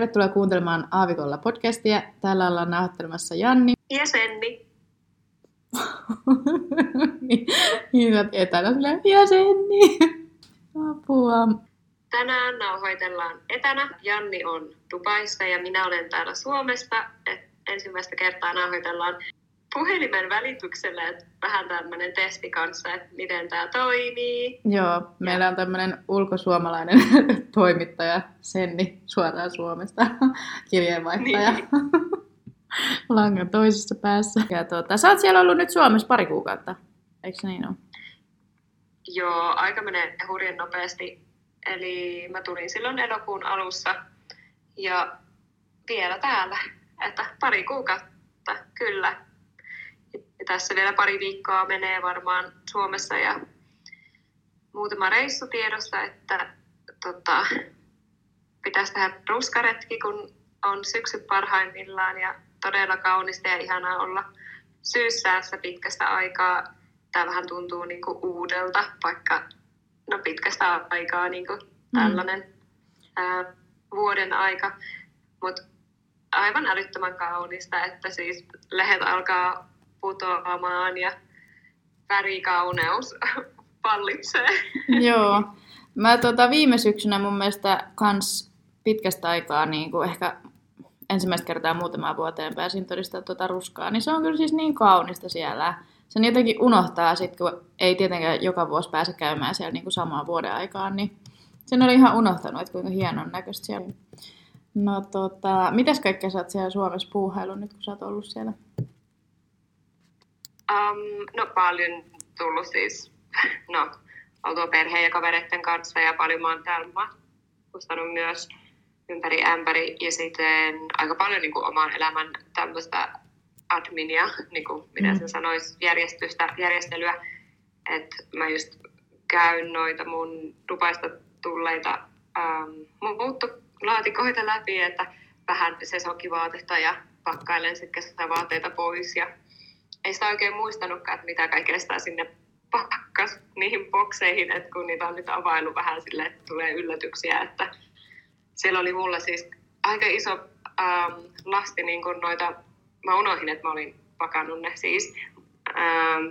Tervetuloa kuuntelemaan Aavikolla podcastia. Täällä ollaan nauhoittelemassa Janni. Ja Senni. niin, niin etänä silleen, ja Senni. Apua. Tänään nauhoitellaan etänä. Janni on Dubaissa ja minä olen täällä Suomesta. Et ensimmäistä kertaa nauhoitellaan puhelimen välityksellä, että vähän tämmöinen testi kanssa, että miten tämä toimii. Joo, meillä on tämmöinen ulkosuomalainen toimittaja Senni suoraan Suomesta, kirjeenvaihtaja. Niin. Langan toisessa päässä. Ja tuota, sä oot siellä ollut nyt Suomessa pari kuukautta, eikö niin ole? Joo, aika menee hurjan nopeasti. Eli mä tulin silloin elokuun alussa ja vielä täällä, että pari kuukautta, kyllä ja tässä vielä pari viikkoa menee varmaan Suomessa ja muutama reissu tiedossa, että tota, pitäisi tehdä ruskaretki, kun on syksy parhaimmillaan ja todella kaunista ja ihanaa olla syyssäässä pitkästä aikaa. Tämä vähän tuntuu niin kuin uudelta, vaikka no pitkästä aikaa niin kuin mm. tällainen mm. ää, vuoden aika. Mutta aivan älyttömän kaunista, että siis lehet alkaa putoamaan ja värikauneus pallitsee. Joo. Mä tota, viime syksynä mun mielestä kans pitkästä aikaa niin kuin ehkä ensimmäistä kertaa muutamaan vuoteen pääsin todistamaan tuota ruskaa, niin se on kyllä siis niin kaunista siellä. Sen jotenkin unohtaa sit, kun ei tietenkään joka vuosi pääse käymään siellä niin kuin samaan vuoden aikaan, niin sen oli ihan unohtanut, että kuinka hienon näköistä siellä. No tota, mitäs kaikkea sä oot siellä Suomessa puuhailun nyt, kun sä oot ollut siellä? Um, no paljon tullut siis, no, oltua perheen ja kavereiden kanssa ja paljon mä oon täällä matkustanut myös ympäri ämpäri ja sitten aika paljon niin kuin, oman elämän tämmöistä adminia, niin kuin, mitä mm. sen sanoisi, järjestystä, järjestelyä. Että mä just käyn noita mun Dubaista tulleita ähm, muuttolaatikoita läpi, että vähän sesonkivaatetta ja pakkailen sitten vaatteita pois ja ei sitä oikein muistanutkaan, että mitä kaikkea sitä sinne pakkas niihin bokseihin, että kun niitä on nyt availu vähän sille, että tulee yllätyksiä, että siellä oli mulla siis aika iso ähm, lasti niin kuin noita, mä unohdin, että mä olin pakannut ne siis, ähm,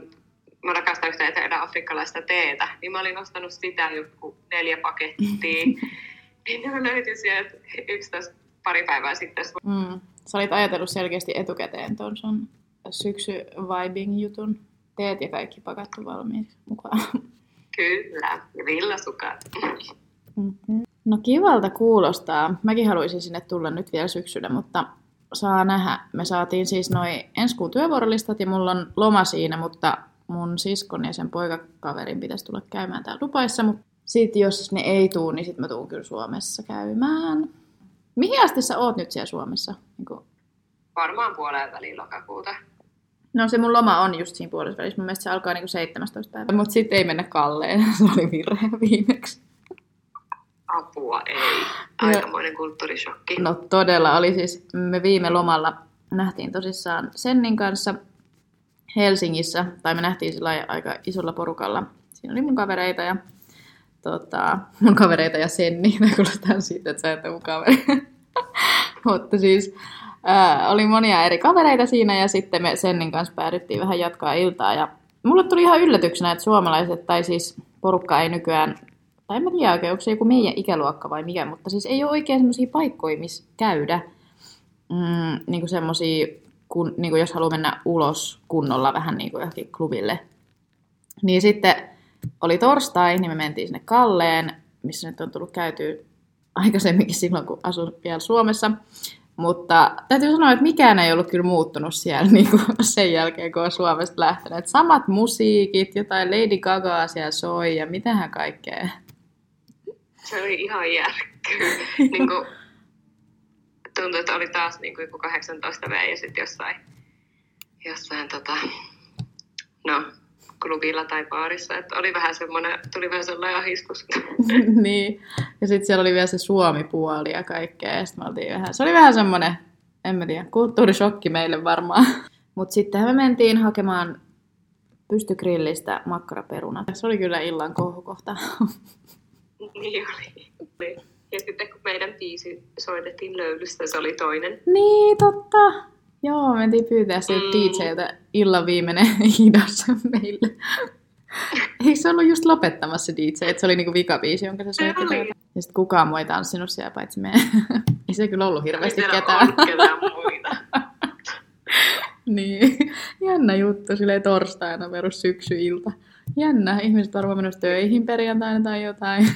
mä rakastan yhtä etelä-afrikkalaista teetä, niin mä olin ostanut sitä joku neljä pakettia, niin ne löytyi sieltä yksi pari päivää sitten. Mm. Sä olit ajatellut selkeästi etukäteen tuon sun syksy vibing jutun. Teet ja kaikki pakattu valmiiksi mukaan. Kyllä, ja villasukat. Mm-hmm. No kivalta kuulostaa. Mäkin haluaisin sinne tulla nyt vielä syksyllä, mutta saa nähdä. Me saatiin siis noin ensi kuun työvuorolistat ja mulla on loma siinä, mutta mun siskon ja sen poikakaverin pitäisi tulla käymään täällä Dubaissa, mutta sitten jos ne ei tuu, niin sitten mä tuun kyllä Suomessa käymään. Mihin asti sä oot nyt siellä Suomessa? Niin Varmaan puoleen väliin lokakuuta. No se mun loma on just siinä puolessa välissä. Mun mielestä se alkaa niinku 17 päivää. Mutta sitten ei mennä kalleen. Se oli virhe viimeksi. Apua, ei. Aikamoinen kulttuurishokki. No todella oli siis. Me viime lomalla nähtiin tosissaan Sennin kanssa Helsingissä. Tai me nähtiin sillä aika isolla porukalla. Siinä oli mun kavereita ja tota, mun kavereita ja Senni. Mä kuulostaa siitä, että sä et mun kaveri. Mutta siis oli monia eri kavereita siinä ja sitten me Sennin kanssa päädyttiin vähän jatkaa iltaa. Ja mulle tuli ihan yllätyksenä, että suomalaiset, tai siis porukka ei nykyään, tai en tiedä oikein, onko se joku meidän ikäluokka vai mikä, mutta siis ei ole oikein semmoisia paikkoja, missä käydä. Mm, niin kuin semmosia, kun, niin kuin jos haluaa mennä ulos kunnolla vähän niin kuin johonkin klubille. Niin sitten oli torstai, niin me mentiin sinne Kalleen, missä nyt on tullut käytyä aikaisemminkin silloin, kun asun vielä Suomessa. Mutta täytyy sanoa, että mikään ei ollut kyllä muuttunut siellä niin kuin sen jälkeen, kun on Suomesta lähtenyt. Samat musiikit, jotain Lady Gagaa siellä soi ja mitähän kaikkea. Se oli ihan järkkyy. niin kuin, tuntui, että oli taas niin kuin 18 V ja sitten jossain, jossain tota, no, klubilla tai baarissa, että oli vähän semmoinen, tuli vähän sellainen ahistus. niin, ja sitten siellä oli vielä se suomi-puoli ja kaikkea, ja me oltiin vähän, se oli vähän semmoinen, en mä tiedä, kulttuurishokki meille varmaan. Mutta sitten me mentiin hakemaan pystygrillistä makkaraperunat. Se oli kyllä illan kohokohta. niin oli. Ja sitten kun meidän biisi soitettiin löylystä, se oli toinen. Niin, totta. Joo, me mentiin pyytää siltä mm. Illan viimeinen hidas meille. Eikö se ollut just lopettamassa se DJ, että se oli niinku vikabiisi, jonka se soitti oli. Ja sitten kukaan muu ei tanssinut siellä, paitsi me. ei se kyllä ollut hirveästi Ei ketään. ketään muita. niin, jännä juttu, silleen torstaina perus syksyilta. Jännä, ihmiset varmaan menossa töihin perjantaina tai jotain.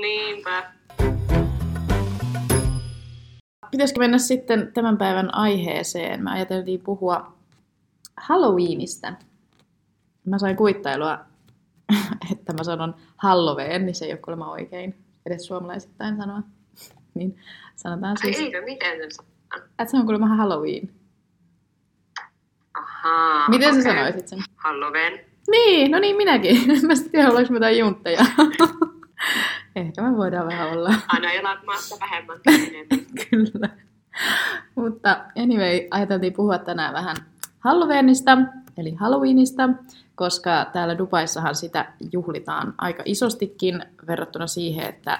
Niinpä. Pitäisikö mennä sitten tämän päivän aiheeseen? Mä ajateltiin puhua Halloweenista. Mä sain kuittailua, että mä sanon Halloween, niin se ei ole kuulemma oikein edes suomalaisittain sanoa. niin sanotaan Ai siis, eikö, miten sen sanoo? että se on kuulemma Halloween. Ahaa, Miten sä okei. sanoisit sen? Halloween. Niin, no niin minäkin. Mä sitten tiedä, ollaanko me jotain juntteja. Ehkä me voidaan vähän olla. Aina jollain maassa vähemmän. Kyllä. Mutta anyway, ajateltiin puhua tänään vähän Halloweenista, eli Halloweenista, koska täällä Dubaissahan sitä juhlitaan aika isostikin verrattuna siihen, että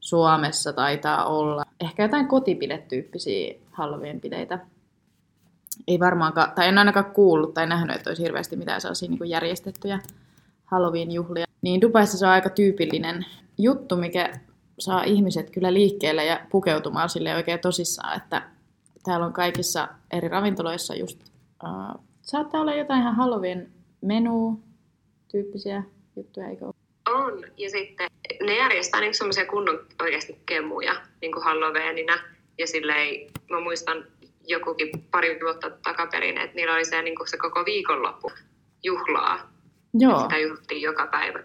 Suomessa taitaa olla ehkä jotain kotipiletyyppisiä Halloween-pileitä. Ei varmaankaan, tai en ainakaan kuullut tai nähnyt, että olisi hirveästi mitään sellaisia niin järjestettyjä Halloween-juhlia. Niin Dubaissa se on aika tyypillinen juttu, mikä saa ihmiset kyllä liikkeelle ja pukeutumaan sille oikein tosissaan, että täällä on kaikissa eri ravintoloissa just, uh, saattaa olla jotain ihan Halloween menu tyyppisiä juttuja, eikö ole? On. Ja sitten ne järjestää niin semmoisia kunnon oikeasti kemuja niin kuin Halloweenina. Ja silleen, mä muistan jokukin pari vuotta takaperin, että niillä oli se, niin kuin se koko viikonloppu juhlaa. Joo, Sitä juhlittiin joka päivä.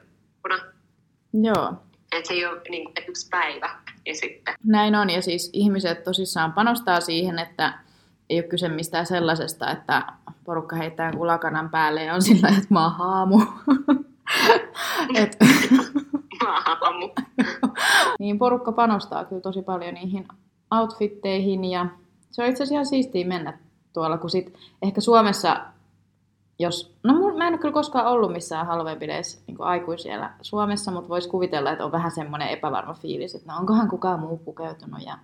joo. Että se ei ole niin kuin yksi päivä. Ja sitten, Näin on, ja siis ihmiset tosissaan panostaa siihen, että ei ole kyse mistään sellaisesta, että porukka heittää kulakanan päälle ja on sillä että mä oon haamu. Et, aamu. niin porukka panostaa kyllä tosi paljon niihin outfitteihin ja se on itse asiassa ihan siistiä mennä tuolla, kun sit ehkä Suomessa, jos, no mä en ole kyllä koskaan ollut missään Halloween-bileissä niin aikuisiellä Suomessa, mutta voisi kuvitella, että on vähän semmoinen epävarma fiilis, että no onkohan kukaan muu pukeutunut ja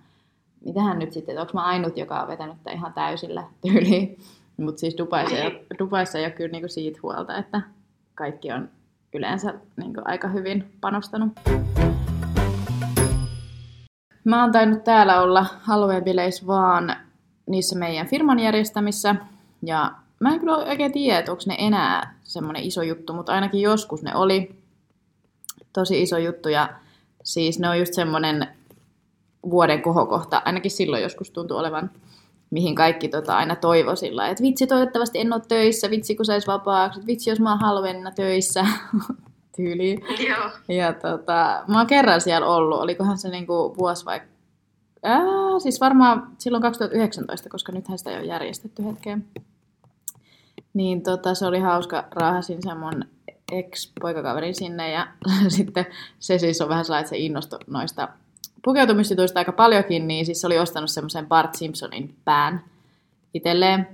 mitähän nyt sitten, että onko mä ainut, joka on vetänyt tämän ihan täysillä tyyliin. Mutta siis Dubaissa ei, ole, Dubaissa ei ole kyllä niinku siitä huolta, että kaikki on yleensä niinku aika hyvin panostanut. Mä oon tainnut täällä olla Halloween-bileissä vaan niissä meidän firman järjestämissä. Ja mä en kyllä oikein tiedä, että onko ne enää semmoinen iso juttu, mutta ainakin joskus ne oli tosi iso juttu. Ja siis ne on just semmoinen vuoden kohokohta, ainakin silloin joskus tuntui olevan, mihin kaikki tota, aina toivo sillä, että vitsi toivottavasti en ole töissä, vitsi kun sais vapaaksi, vitsi jos mä oon Halloweenina töissä, tyyliin. Joo. Ja tota, mä oon kerran siellä ollut, olikohan se niinku vuosi vai... Ää, siis varmaan silloin 2019, koska nythän sitä ei ole järjestetty hetkeen. Niin tota, se oli hauska, raahasin sen mun ex-poikakaverin sinne ja sitten se siis on vähän sellainen, että se innostui noista pukeutumisjutuista aika paljonkin, niin siis se oli ostanut semmoisen Bart Simpsonin pään itselleen.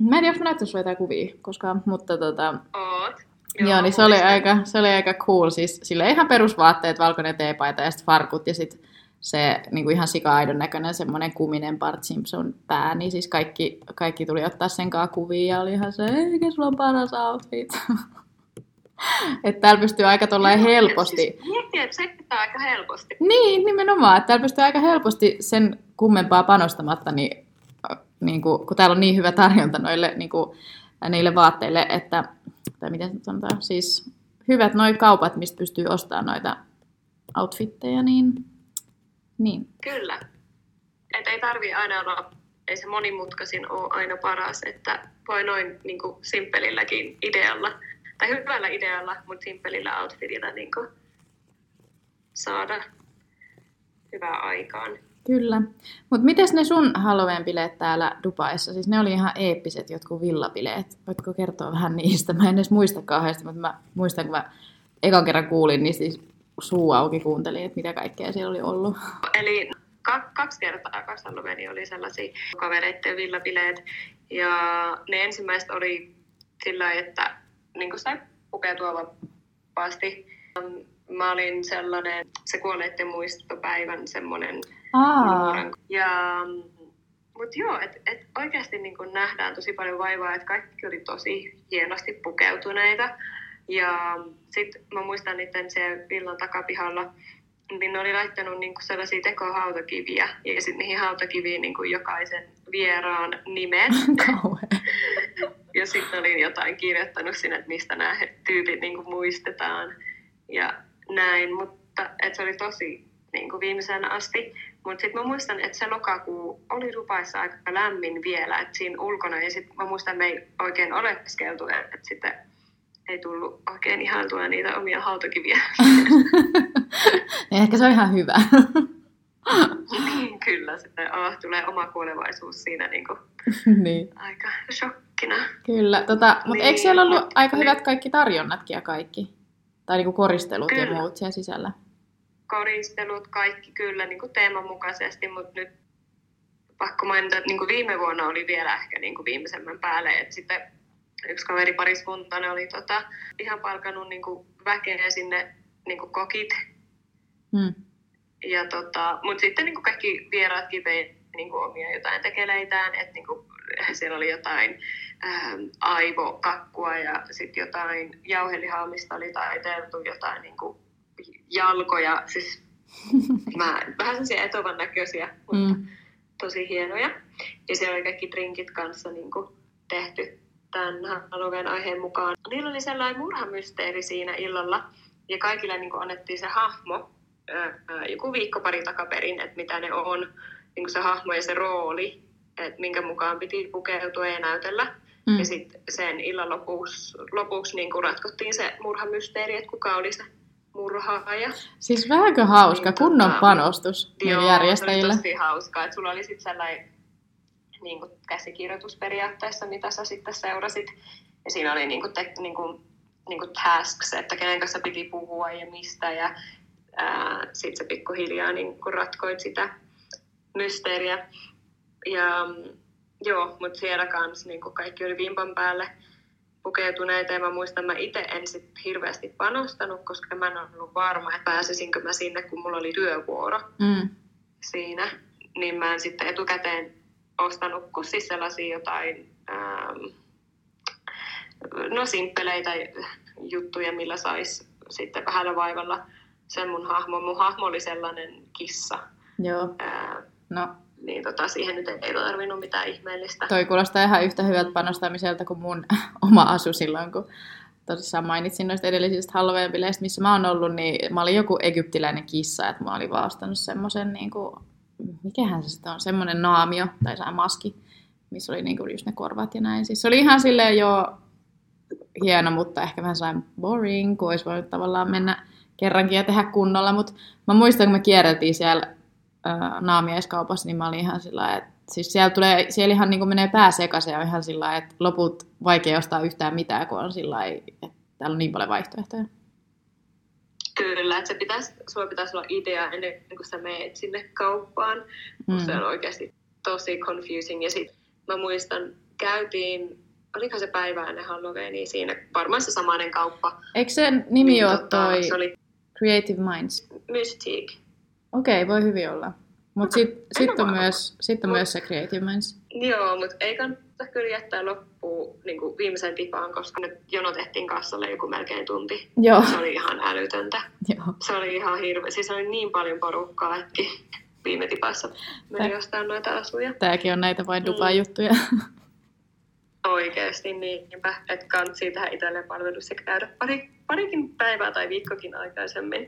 Mä en tiedä, onko mä näyttänyt sulle jotain kuvia koskaan, mutta tota, Oot. Joo, Joo niin se oli, aika, se oli aika cool. Siis sille ihan perusvaatteet, valkoinen teepaita ja sitten farkut ja sitten se niin kuin ihan sika-aidon näköinen semmoinen kuminen Bart Simpson pää, niin siis kaikki, kaikki tuli ottaa sen kanssa kuvia ja oli ihan se, eikä sulla on paras outfit. että täällä pystyy aika tollain helposti. Siis, miettii, että se aika helposti. Niin, nimenomaan, että täällä pystyy aika helposti sen kummempaa panostamatta, niin, niin kuin, kun täällä on niin hyvä tarjonta noille niin kuin, niille vaatteille, että, tai miten sanotaan, siis hyvät noi kaupat, mistä pystyy ostamaan noita outfitteja, niin, niin. Kyllä. Et ei tarvii aina olla, ei se monimutkaisin ole aina paras, että voi noin niin kuin, simppelilläkin idealla, tai hyvällä idealla, mutta simppelillä outfitillä niin kuin, saada hyvää aikaan. Kyllä. Mutta miten ne sun Halloween-bileet täällä Dubaissa? Siis ne oli ihan eeppiset jotkut villabileet. Voitko kertoa vähän niistä? Mä en edes muista kauheasti, mutta mä muistan, kun mä ekan kerran kuulin, niin siis suu auki kuuntelin, että mitä kaikkea siellä oli ollut. Eli ka- kaksi kertaa, kaksi Halloweenia oli sellaisia kavereiden villabileet. Ja ne ensimmäiset oli sillä että niin sai pukeutua vapaasti. Mä olin sellainen, se kuolleiden muistopäivän semmoinen Ja, mutta joo, että et oikeasti niin nähdään tosi paljon vaivaa, että kaikki oli tosi hienosti pukeutuneita. Ja sitten mä muistan niiden se villan takapihalla, niin ne oli laittanut niin sellaisia tekohautakiviä ja sitten niihin hautakiviin niin jokaisen vieraan nimen. ja sitten olin jotain kirjoittanut sinne, että mistä nämä tyypit niin muistetaan ja näin, mutta et se oli tosi niin kuin viimeisen asti. Mutta sitten mä muistan, että se lokakuu oli Dubaissa aika lämmin vielä, että siinä ulkona, ja sitten mä muistan, että me ei oikein oleskeltu, että sitten ei tullut oikein ihailtua niitä omia hautakiviä. niin ehkä se on ihan hyvä. niin, kyllä, sitten oh, tulee oma kuolevaisuus siinä niin kuin niin. aika shokkina. Kyllä, tota, mutta niin, eikö siellä ollut mut- aika niin. hyvät kaikki tarjonnatkin ja kaikki? Tai niinku koristelut ja Kyllä. muut siellä sisällä? koristelut, kaikki kyllä niin kuin teeman mukaisesti, mutta nyt pakko mainita, että niin kuin viime vuonna oli vielä ehkä niin kuin viimeisemmän päälle, että sitten yksi kaveri pariskunta, ne oli tota, ihan palkannut niin kuin väkeä sinne niin kuin kokit, Hmm. ja tota, mutta sitten niin kuin kaikki vieraatkin vei niin kuin omia jotain tekeleitään, että niin kuin, siellä oli jotain ähm, aivokakkua ja sitten jotain jauhelihaamista oli taiteltu, jotain niin kuin jalkoja, siis mä, vähän sellaisia etovan näköisiä, mutta Mm. tosi hienoja. Ja siellä oli kaikki drinkit kanssa niin kuin tehty tämän Halloween aiheen mukaan. Niillä oli sellainen murhamysteeri siinä illalla, ja kaikille niin kuin annettiin se hahmo joku viikko pari takaperin, että mitä ne on, niin kuin se hahmo ja se rooli, että minkä mukaan piti pukeutua ja näytellä. Mm. Ja sitten sen illan lopuksi, lopuksi niin kuin ratkottiin se murhamysteeri, että kuka oli se murhaaja. Siis vähänkö hauska, Niin, kunnon tota, panostus Joo, järjestäjille. se oli tosi hauskaa, että sulla oli sitten sellainen niin kuin käsikirjoitus periaatteessa, mitä sä sitten seurasit. Ja siinä oli niin kuin, te, niin kuin, niin kuin tasks, että kenen kanssa piti puhua ja mistä. Ja sitten se pikkuhiljaa niin kuin ratkoit sitä mysteeriä. Ja joo, mutta siellä kanssa niin kuin kaikki oli vimpan päälle pukeutuneita ja mä muistan, mä itse en sit hirveästi panostanut, koska mä en ollut varma, että pääsisinkö mä sinne, kun mulla oli työvuoro Mm. siinä, niin mä en sitten etukäteen ostanut kuin siis sellaisia jotain ähm, no simppeleitä juttuja, millä sais sitten vähällä vaivalla sen mun hahmo. Mun hahmo oli sellainen kissa, Joo, ää, no niin tota, siihen nyt ei tarvinnut mitään ihmeellistä. toi kuulostaa ihan yhtä hyvältä panostamiselta kuin mun oma asu silloin, kun tosissaan mainitsin noista edellisistä Halloween-bileistä, missä mä oon ollut, niin mä olin joku egyptiläinen kissa, että mä olin vaan ostanut semmoisen, niin kuin, mikähän se sitten on, semmoinen naamio tai se maski, missä oli niin kuin just ne korvat ja näin. Siis se oli ihan silleen jo hieno, mutta ehkä vähän sellainen boring, kun olisi voinut tavallaan mennä kerrankin ja tehdä kunnolla, mutta mä muistan, kun me kierreltiin siellä ää, naamiaiskaupassa, niin mä olin ihan sillä että siis siellä, tulee, siellä ihan niin menee pää sekaisin ja on ihan sillä että loput vaikea ostaa yhtään mitään, kun on sillä että täällä on niin paljon vaihtoehtoja. Kyllä, että se pitäisi, sulla pitäisi olla idea ennen kuin sä meet sinne kauppaan, Mm. se on oikeasti tosi confusing. Ja sitten mä muistan, käytiin, olikohan se päivä ennen Halloweenia siinä, varmaan se samainen kauppa. Eikö se nimi Niin, ole tota, toi Se oli Creative Minds? Mystique. Okei, okay, voi hyvin olla. Mutta sitten En sit on, myös, sit on Mut- myös se Creative Minds. Joo, mutta ei kannata kyllä jättää loppuun niin kuin viimeisen tipaan, koska nyt jonotettiin kassalle joku melkein tunti. Joo, Se oli ihan älytöntä. joo. Se oli ihan hirveä. Siis oli niin paljon porukkaa, että viime tipassa meni Tää- ostaa noita asuja. Tääkin on näitä vain Mm. Dubai-juttuja. Oikeasti niinpä, että kansi tähän itselleen palvelus ja käydä pari, parikin päivää tai viikkokin aikaisemmin.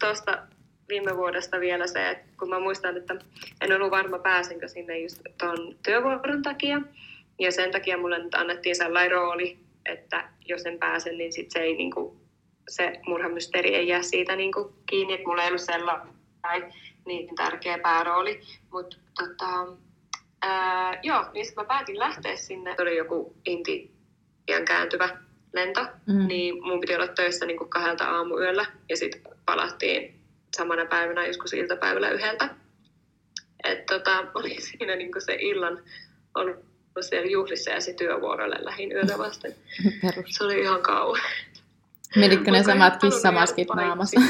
Tuosta viime vuodesta vielä se, että kun mä muistan, että en ollut varma pääsinkö sinne just tuon työvuoron takia. Ja sen takia mulle nyt annettiin sellainen rooli, että jos en pääse, niin sit se, ei, niinku, se murhamysteeri ei jää siitä niinku, kiinni. Että mulla ei ollut sellainen niin tärkeä päärooli. Mutta tota, Ää, joo, niin sitten mä päätin lähteä sinne. Oli joku Intian kääntyvä lento, Mm. niin mun piti olla töissä niin kuin kahdelta aamuyöllä ja sitten palattiin samana päivänä joskus iltapäivällä yhdeltä. Et tota, oli siinä niin se illan ollut siellä juhlissa ja se työvuorolle lähin yötä vasten. Perus. Se oli ihan kauan. Menitkö ne samat kissamaskit naamassa?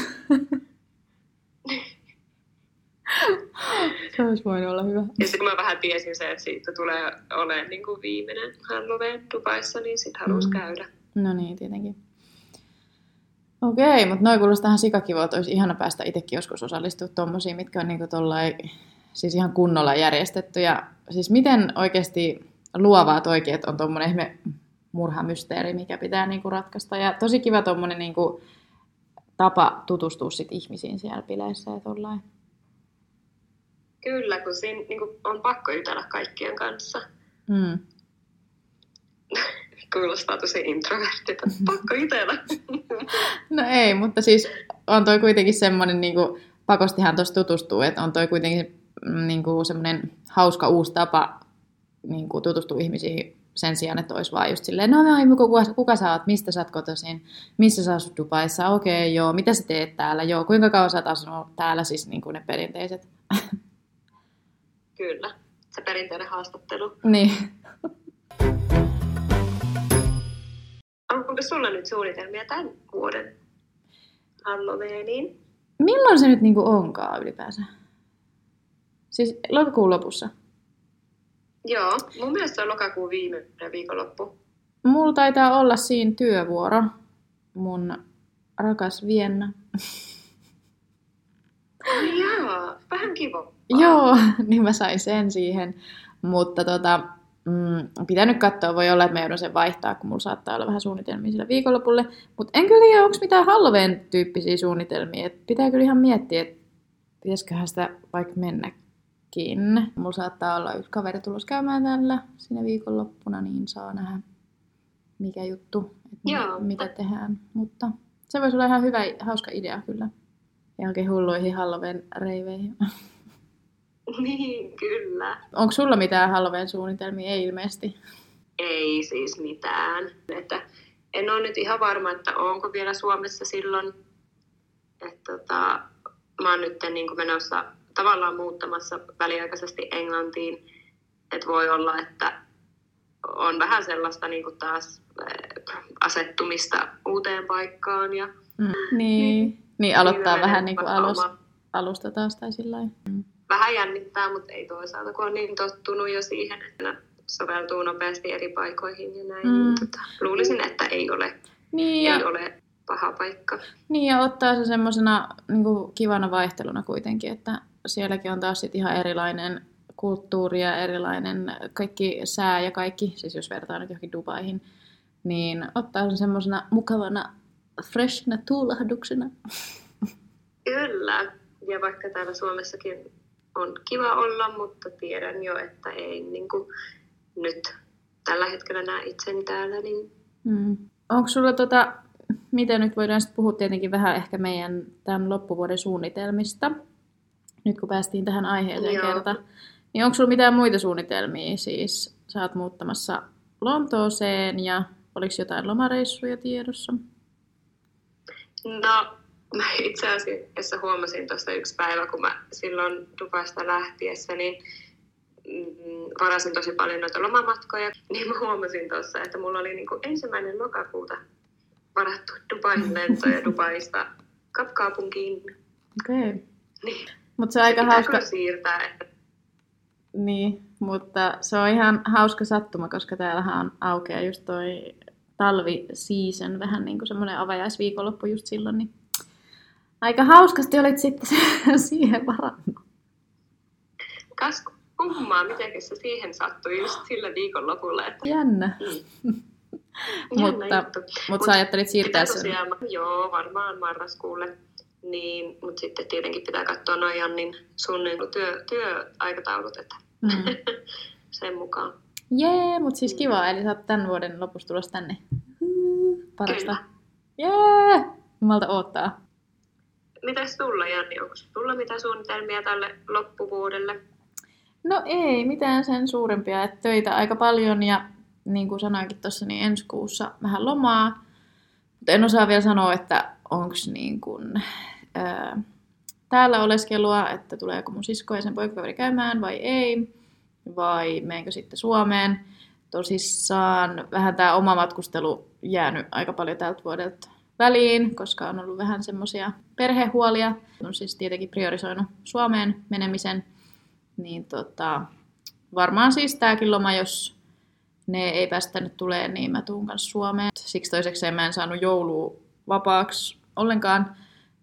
Se olisi voinut olla hyvä. Ja sitten kun mä vähän tiesin se, että siitä tulee olemaan niin kuin viimeinen Halloween Dubaissa, niin sitten halusi Mm. käydä. No niin, tietenkin. Okei, mutta noin kuulostaa ihan sikakivalta. Olisi ihana päästä itsekin joskus osallistua tommosiin, mitkä on niinku tollai, siis ihan kunnolla järjestetty. Ja siis miten oikeasti luovaa toikin, että on tommonen ihme murhamysteeri, mikä pitää niinku ratkaista. Ja tosi kiva tommonen niinku tapa tutustua sit ihmisiin siellä bileissä ja tollain. Kyllä, kun siinä niin kuin, on pakko jutella kaikkien kanssa. Mm. Kuulostaa tosi introvertilta. Pakko jutella. No ei, mutta siis on toi kuitenkin semmoinen, niin kuin, pakostihan tuossa tutustuu, että on toi kuitenkin niin kuin, semmoinen hauska uusi tapa niin kuin, tutustua ihmisiin sen sijaan, että olisi vaan just silleen, no moi, kuka, kuka sä oot, mistä sä oot kotoisin, missä sä asut Dubaissa, okei, okay, joo, mitä sä teet täällä, joo, kuinka kauan sä oot asunut täällä, siis niin kuin ne perinteiset. Kyllä, se perinteinen haastattelu. niin. Onko sulla nyt suunnitelmia tämän vuoden Halloweeniin? Milloin se nyt niin kuin onkaan ylipäänsä? Siis lokakuun lopussa. Joo, mun mielestä se on lokakuun viimeinen viikonloppu. Mulla taitaa olla siinä työvuoro. Mun rakas Vienna. Ai Jaa, vähän kiva. Joo, niin mä sain sen siihen. Mutta tota, mm, pitää nyt katsoa, voi olla, että mä joudun sen vaihtaa, kun mulla saattaa olla vähän suunnitelmia sillä viikonlopulle. Mutta en kyllä tiedä, onko mitään Halloween-tyyppisiä suunnitelmia. Et pitää kyllä ihan miettiä, että pitäisiköhän sitä vaikka mennäkin. Mulla saattaa olla yksi kaveri tulos käymään tällä siinä viikonloppuna, niin saa nähdä, mikä juttu, että Joo. mitä tehdään. Mutta se voisi olla ihan hyvä, hauska idea kyllä. Johonkin hulluihin Halloween-reiveihin. Niin, kyllä. Onko sulla mitään Halloween-suunnitelmia? Ei ilmeisesti. Ei siis mitään. Että en ole nyt ihan varma, että onko vielä Suomessa silloin. Että tota, mä oon nyt niin kuin menossa tavallaan muuttamassa väliaikaisesti Englantiin. Että voi olla, että on vähän sellaista niin kuin taas eh, asettumista uuteen paikkaan. Ja Mm. Niin. Niin aloittaa Siinä vähän niin kuin alus, alusta taas tai sillä lailla. Vähän jännittää, mutta ei toisaalta, kun on niin tottunut jo siihen, että soveltuu nopeasti eri paikoihin ja näin. Mm. Tota, luulisin, että ei ole, Niin ei ja, ole paha paikka. niin ja ottaa se semmoisena niin kivana vaihteluna kuitenkin, että sielläkin on taas sit ihan erilainen kulttuuri ja erilainen kaikki sää ja kaikki, siis jos vertaa nyt johonkin Dubaihin, niin ottaa sen semmoisena mukavana freshna tuulahduksena. Kyllä, ja vaikka täällä Suomessakin on kiva olla, mutta tiedän jo, että ei niin kuin nyt tällä hetkellä näe itseni täällä, niin Mm. Onko sulla tota, miten nyt voidaan sitten puhua tietenkin vähän ehkä meidän tämän loppuvuoden suunnitelmista, nyt kun päästiin tähän aiheeseen Joo. kerta. Niin onko sulla mitään muita suunnitelmia? Siis sä oot muuttamassa Lontooseen ja oliko jotain lomareissuja tiedossa? No, mä itse asiassa huomasin tuossa yksi päivä, kun mä silloin Dubaista lähtiessä, niin mm, varasin tosi paljon noita lomamatkoja, niin mä huomasin tuossa, että mulla oli niinku ensimmäinen lokakuuta varattu Dubain lentoja Dubaista Kapkaupunkiin. Okei. Okay. Niin, Mutta se on aika pitää hauska, siirtää, että niin, mutta se on ihan hauska sattuma, koska täällähän on aukeaa just toi talvi-season, vähän niin kuin semmoinen avajaisviikonloppu just silloin, niin aika hauskasti olit sitten siihen varannut. kas kummaa, miten se siihen sattui just sillä viikonlopulla. Että, Jännä. mm, Mutta, jännä juttu. mutta sä ajattelit siirtää sen. tosiaan, joo, varmaan marraskuulle. Niin, mutta sitten tietenkin pitää katsoa noin Jannin sun niin työ, työaikataulut, että Mm. sen mukaan. Jee, mutta siis kiva, eli sä oot tämän vuoden lopussa tulossa tänne. Parasta. Kyllä. Jee! Jumalta oottaa. Mitäs sulla, Janni? Onko sulla mitä suunnitelmia tälle loppuvuodelle? No ei, mitään sen suurempia, että töitä aika paljon ja niin kuin sanoinkin tuossa, niin ensi kuussa vähän lomaa. Mutta en osaa vielä sanoa, että onko niin kuin, ää, täällä oleskelua, että tuleeko mun sisko ja sen poikakaveri käymään vai ei, vai meenkö sitten Suomeen. Tosissaan vähän tämä oma matkustelu jäänyt aika paljon tältä vuodelta väliin, koska on ollut vähän semmoisia perhehuolia. On siis tietenkin priorisoinut Suomeen menemisen. Niin tota, varmaan siis tämäkin loma, jos ne ei päästä nyt tulee, niin mä tuun kanssa Suomeen. Siksi toisekseen mä en saanut joulua vapaaksi ollenkaan,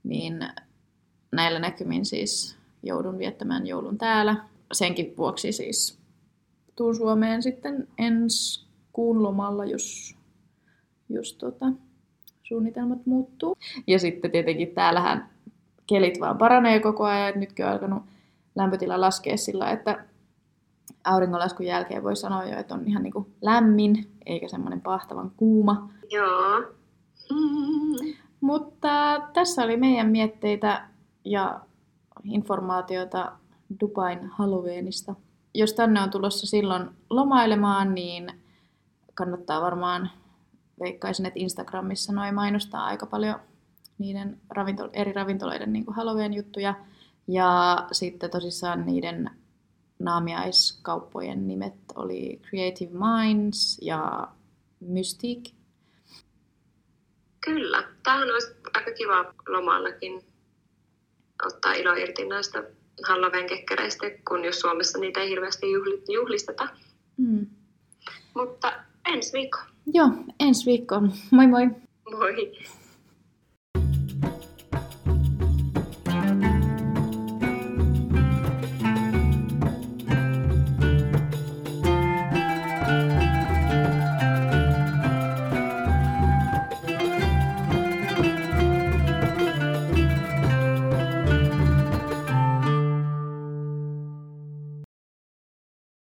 niin näillä näkymin siis joudun viettämään joulun täällä. Senkin vuoksi siis tuun Suomeen sitten ensi kuun lomalla, jos, jos tota, suunnitelmat muuttuu. Ja sitten tietenkin täällähän kelit vaan paranee koko ajan. Nytkin on alkanut lämpötila laskea sillä, että auringonlaskun jälkeen voi sanoa jo, että on ihan niin kuin lämmin, eikä semmoinen pahtavan kuuma. Joo. Mm. Mutta tässä oli meidän mietteitä ja informaatiota Dubain Halloweenista. Jos tänne on tulossa silloin lomailemaan, niin kannattaa varmaan, veikkaisin, että Instagramissa noin mainostaa aika paljon niiden ravintolo- eri ravintoloiden niin kuin Halloween-juttuja. Ja sitten tosissaan niiden naamiaiskauppojen nimet oli Creative Minds ja Mystique. Kyllä. Tähän olisi aika kiva lomallakin ottaa ilo irti näistä Halloween kekkereistä, kun jos Suomessa niitä ei hirveästi juhlisteta. Mm. Mutta ensi viikko. Joo, ensi viikkoon. Moi moi! Moi!